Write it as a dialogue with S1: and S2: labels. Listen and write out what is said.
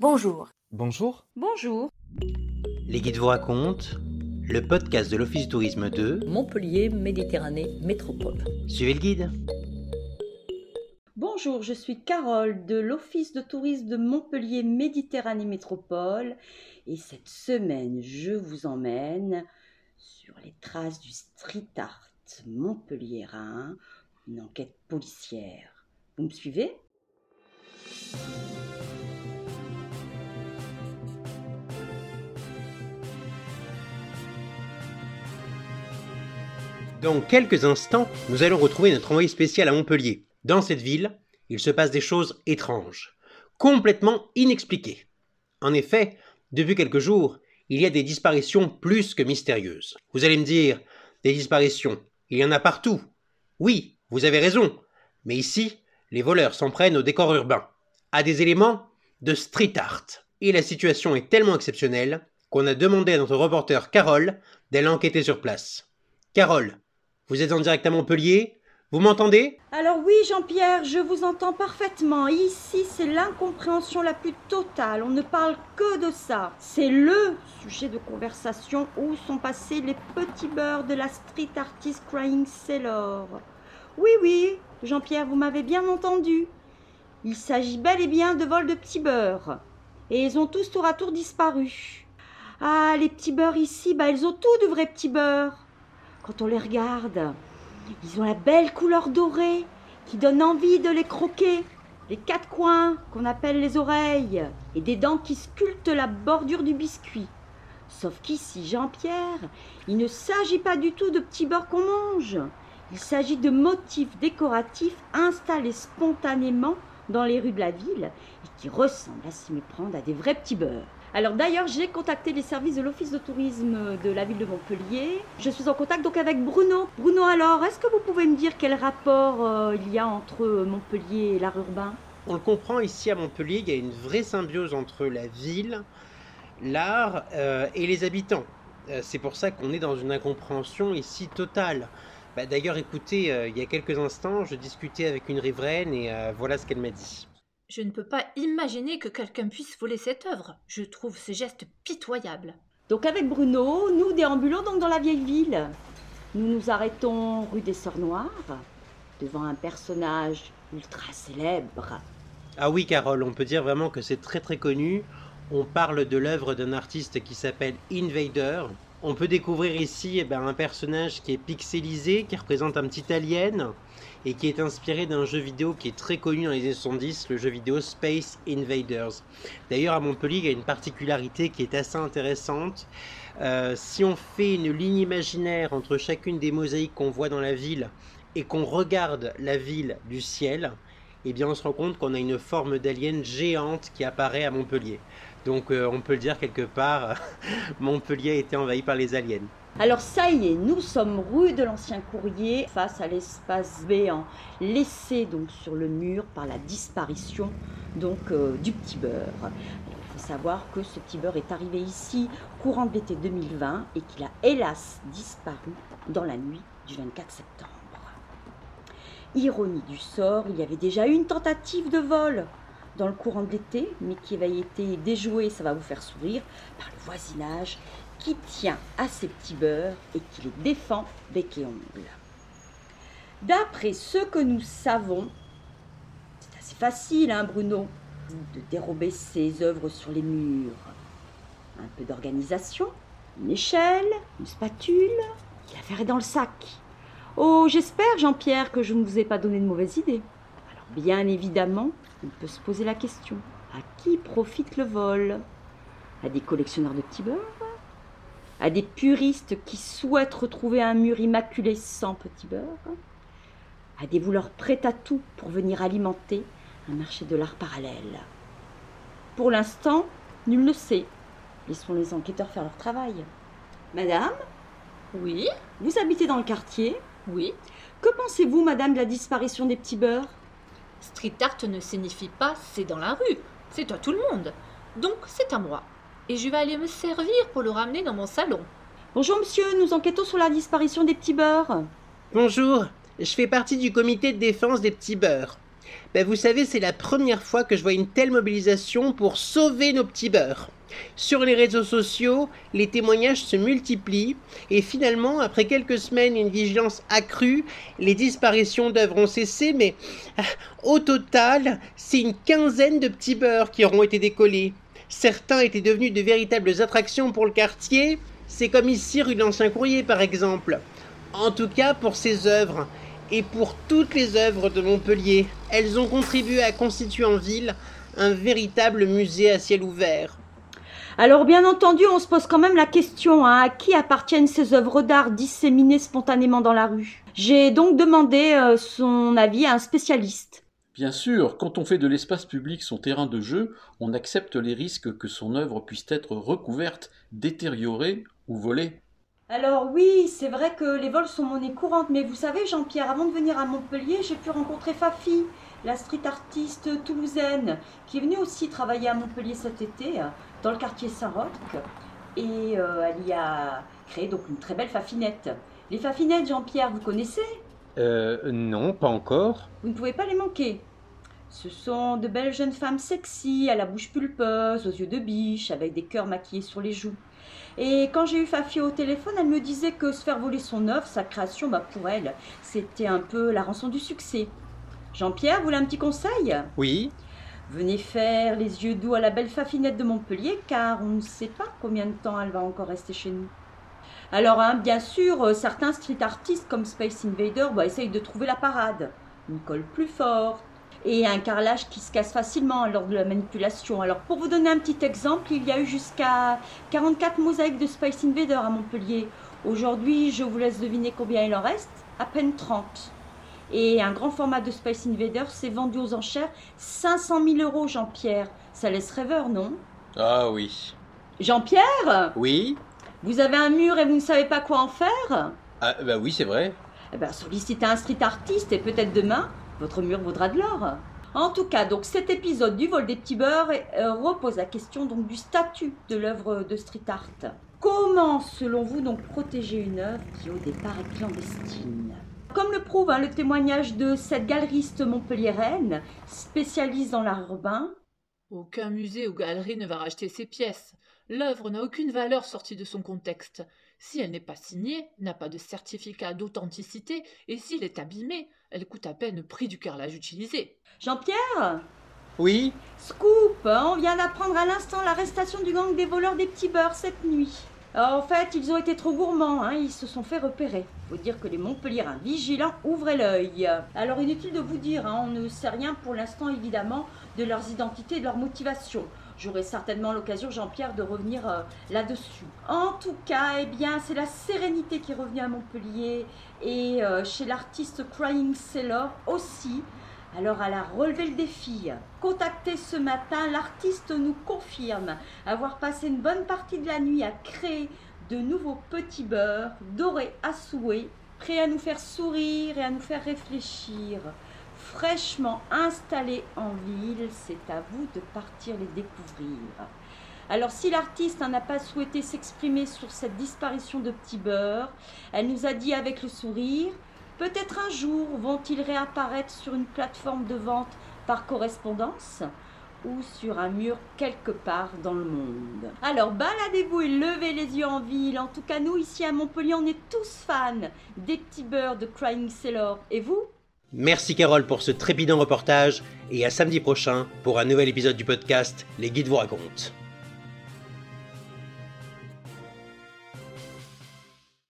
S1: Bonjour.
S2: Bonjour.
S3: Bonjour.
S4: Les guides vous racontent le podcast de l'Office du tourisme de
S1: Montpellier Méditerranée Métropole.
S4: Suivez le guide.
S3: Bonjour, je suis Carole de l'Office de tourisme de Montpellier Méditerranée Métropole et cette semaine je vous emmène sur les traces du street art montpelliérain, une enquête policière. Vous me suivez?
S4: Dans quelques instants, nous allons retrouver notre envoyé spécial à Montpellier. Dans cette ville, il se passe des choses étranges, complètement inexpliquées. En effet, depuis quelques jours, il y a des disparitions plus que mystérieuses. Vous allez me dire, des disparitions, il y en a partout. Oui, vous avez raison, mais ici, les voleurs s'en prennent au décor urbain, à des éléments de street art. Et la situation est tellement exceptionnelle qu'on a demandé à notre reporter Carole d'aller enquêter sur place. Carole, vous êtes en direct à Montpellier Vous m'entendez?
S3: Alors oui Jean-Pierre, je vous entends parfaitement. Ici, c'est l'incompréhension la plus totale. On ne parle que de ça. C'est le sujet de conversation où sont passés les petits beurs de la street artist Crying Sailor. Oui, oui, Jean-Pierre, vous m'avez bien entendu. Il s'agit bel et bien de vols de petits beurs. Et ils ont tous tour à tour disparu. Ah, les petits beurs ici, bah ils ont tous de vrais petits beurs. Quand on les regarde, ils ont la belle couleur dorée qui donne envie de les croquer. Les quatre coins qu'on appelle les oreilles et des dents qui sculptent la bordure du biscuit. Sauf qu'ici, Jean-Pierre, il ne s'agit pas du tout de petits beurres qu'on mange. Il s'agit de motifs décoratifs installés spontanément dans les rues de la ville et qui ressemblent à s'y méprendre à des vrais petits beurres. Alors d'ailleurs, j'ai contacté les services de l'office de tourisme de la ville de Montpellier. Je suis en contact donc avec Bruno. Bruno, alors, est-ce que vous pouvez me dire quel rapport euh, il y a entre Montpellier et l'art urbain?
S4: On le comprend ici à Montpellier, il y a une vraie symbiose entre la ville, l'art euh, et les habitants. Euh, c'est pour ça qu'on est dans une incompréhension ici totale. Bah, D'ailleurs, écoutez, il y a quelques instants, je discutais avec une riveraine et voilà ce qu'elle m'a dit.
S5: Je ne peux pas imaginer que quelqu'un puisse voler cette œuvre. Je trouve ces gestes pitoyables.
S3: Donc avec Bruno, nous déambulons donc dans la vieille ville. Nous nous arrêtons rue des Sœurs Noires, devant un personnage ultra célèbre.
S4: Ah oui, Carole, on peut dire vraiment que c'est très très connu. On parle de l'œuvre d'un artiste qui s'appelle Invader. On peut découvrir ici eh ben, un personnage qui est pixelisé, qui représente un petit alien, et qui est inspiré d'un jeu vidéo qui est très connu dans les années 70, le jeu vidéo Space Invaders. D'ailleurs, à Montpellier, il y a une particularité qui est assez intéressante. Euh, si on fait une ligne imaginaire entre chacune des mosaïques qu'on voit dans la ville et qu'on regarde la ville du ciel, eh bien on se rend compte qu'on a une forme d'alien géante qui apparaît à Montpellier. Donc euh, on peut le dire quelque part, Montpellier a été envahi par les aliens.
S3: Alors ça y est, nous sommes rue de l'Ancien Courrier face à l'espace béant laissé donc sur le mur par la disparition donc euh, du petit beurre. Il faut savoir que ce petit beurre est arrivé ici courant de l'été 2020 et qu'il a hélas disparu dans la nuit du 24 septembre. Ironie du sort, il y avait déjà une tentative de vol dans le courant de l'été, mais qui avait été déjouée, ça va vous faire sourire, par le voisinage qui tient à ces petits beurres et qui les défend bec et ongles. D'après ce que nous savons, c'est assez facile, hein, Bruno, de dérober ses œuvres sur les murs. Un peu d'organisation, une échelle, une spatule, l'affaire est dans le sac. Oh, j'espère, Jean-Pierre, que je ne vous ai pas donné de mauvaises idées. Bien évidemment, on peut se poser la question à qui profite le vol? À des collectionneurs de petits beurres? À des puristes qui souhaitent retrouver un mur immaculé sans petits beurres? À des voleurs prêts à tout pour venir alimenter un marché de l'art parallèle? Pour l'instant, nul ne sait. Laissons les enquêteurs faire leur travail. Madame,
S5: Oui,
S3: vous habitez dans le quartier?
S5: oui.
S3: Que pensez-vous, madame, de la disparition des petits beurres?
S5: Street art ne signifie pas c'est dans la rue. C'est à tout le monde. Donc c'est à moi. Et je vais aller me servir pour le ramener dans mon salon.
S3: Bonjour, monsieur, nous enquêtons sur la disparition des petits beurres.
S4: Bonjour, je fais partie du comité de défense des petits beurres. Ben, vous savez, c'est la première fois que je vois une telle mobilisation pour sauver nos petits beurs. Sur les réseaux sociaux, les témoignages se multiplient et finalement, après quelques semaines et une vigilance accrue, les disparitions d'œuvres ont cessé, mais au total, c'est une quinzaine de petits beurs qui auront été décollés. Certains étaient devenus de véritables attractions pour le quartier, c'est comme ici rue de l'Ancien Courrier par exemple. En tout cas pour ces œuvres, et pour toutes les œuvres de Montpellier. Elles ont contribué à constituer en ville un véritable musée à ciel ouvert.
S3: Alors bien entendu, on se pose quand même la question hein, à qui appartiennent ces œuvres d'art disséminées spontanément dans la rue? J'ai donc demandé euh, son avis à un spécialiste.
S2: Bien sûr, quand on fait de l'espace public son terrain de jeu, on accepte les risques que son œuvre puisse être recouverte, détériorée ou volée.
S3: Alors oui, c'est vrai que les vols sont monnaie courante, mais vous savez Jean-Pierre, avant de venir à Montpellier, j'ai pu rencontrer Fafi, la street artiste toulousaine, qui est venue aussi travailler à Montpellier cet été, dans le quartier Saint-Roch, et euh, elle y a créé donc une très belle fafinette. Les fafinettes, Jean-Pierre, vous connaissez?
S4: Euh, non, pas encore.
S3: Vous ne pouvez pas les manquer. Ce sont de belles jeunes femmes sexy, à la bouche pulpeuse, aux yeux de biche, avec des cœurs maquillés sur les joues. Et quand j'ai eu Fafi au téléphone, elle me disait que se faire voler son œuvre, sa création, bah pour elle, c'était un peu la rançon du succès. Jean-Pierre, vous voulez un petit conseil?
S4: Oui.
S3: Venez faire les yeux doux à la belle Fafinette de Montpellier, car on ne sait pas combien de temps elle va encore rester chez nous. Alors, hein, bien sûr, euh, certains street artistes comme Space Invader bah, essayent de trouver la parade. Une colle plus forte, et un carrelage qui se casse facilement lors de la manipulation. Alors pour vous donner un petit exemple, il y a eu jusqu'à 44 mosaïques de Space Invader à Montpellier. Aujourd'hui, je vous laisse deviner combien il en reste, à peine 30. Et un grand format de Space Invader s'est vendu aux enchères 500 000 euros, Jean-Pierre. Ça laisse rêveur, non?
S2: Ah oui.
S3: Jean-Pierre?
S4: Oui
S3: Vous avez un mur et vous ne savez pas quoi en faire?
S2: Ah bah oui, c'est vrai.
S3: Eh ben, sollicitez un street artiste et peut-être demain, votre mur vaudra de l'or. En tout cas, donc cet épisode du vol des petits beurs euh, repose la question donc du statut de l'œuvre de street art. Comment, selon vous, donc protéger une œuvre qui au départ est clandestine? Comme le prouve hein, le témoignage de cette galeriste montpelliéraine, spécialiste dans l'art urbain,
S5: Aucun musée ou galerie ne va racheter ces pièces. L'œuvre n'a aucune valeur sortie de son contexte. Si elle n'est pas signée, n'a pas de certificat d'authenticité, et s'il est abîmé, elle coûte à peine le prix du carrelage utilisé.
S3: Jean-Pierre
S4: Oui
S3: Scoop, on vient d'apprendre à l'instant l'arrestation du gang des voleurs des petits beurres cette nuit. En fait, ils ont été trop gourmands, hein, ils se sont fait repérer. Faut dire que les Montpelliérains vigilants ouvraient l'œil. Alors inutile de vous dire, hein, on ne sait rien pour l'instant évidemment de leurs identités et de leurs motivations. J'aurai certainement l'occasion, Jean-Pierre, de revenir euh, là-dessus. En tout cas, eh bien, c'est la sérénité qui revenue à Montpellier et euh, chez l'artiste Crying Sailor aussi. Alors elle a relevé le défi. Contacté ce matin, l'artiste nous confirme avoir passé une bonne partie de la nuit à créer de nouveaux petits beurres dorés à souhait, prêts à nous faire sourire et à nous faire réfléchir. Fraîchement installés en ville, c'est à vous de partir les découvrir. Alors si l'artiste n'a pas souhaité s'exprimer sur cette disparition de petits beurres, elle nous a dit avec le sourire Peut-être un jour vont-ils réapparaître sur une plateforme de vente par correspondance ou sur un mur quelque part dans le monde. Alors baladez-vous et levez les yeux en ville. En tout cas, nous ici à Montpellier, on est tous fans des petits beurres de Crying Sailor. Et vous?
S4: Merci Carole pour ce trépidant reportage et à samedi prochain pour un nouvel épisode du podcast Les Guides vous racontent.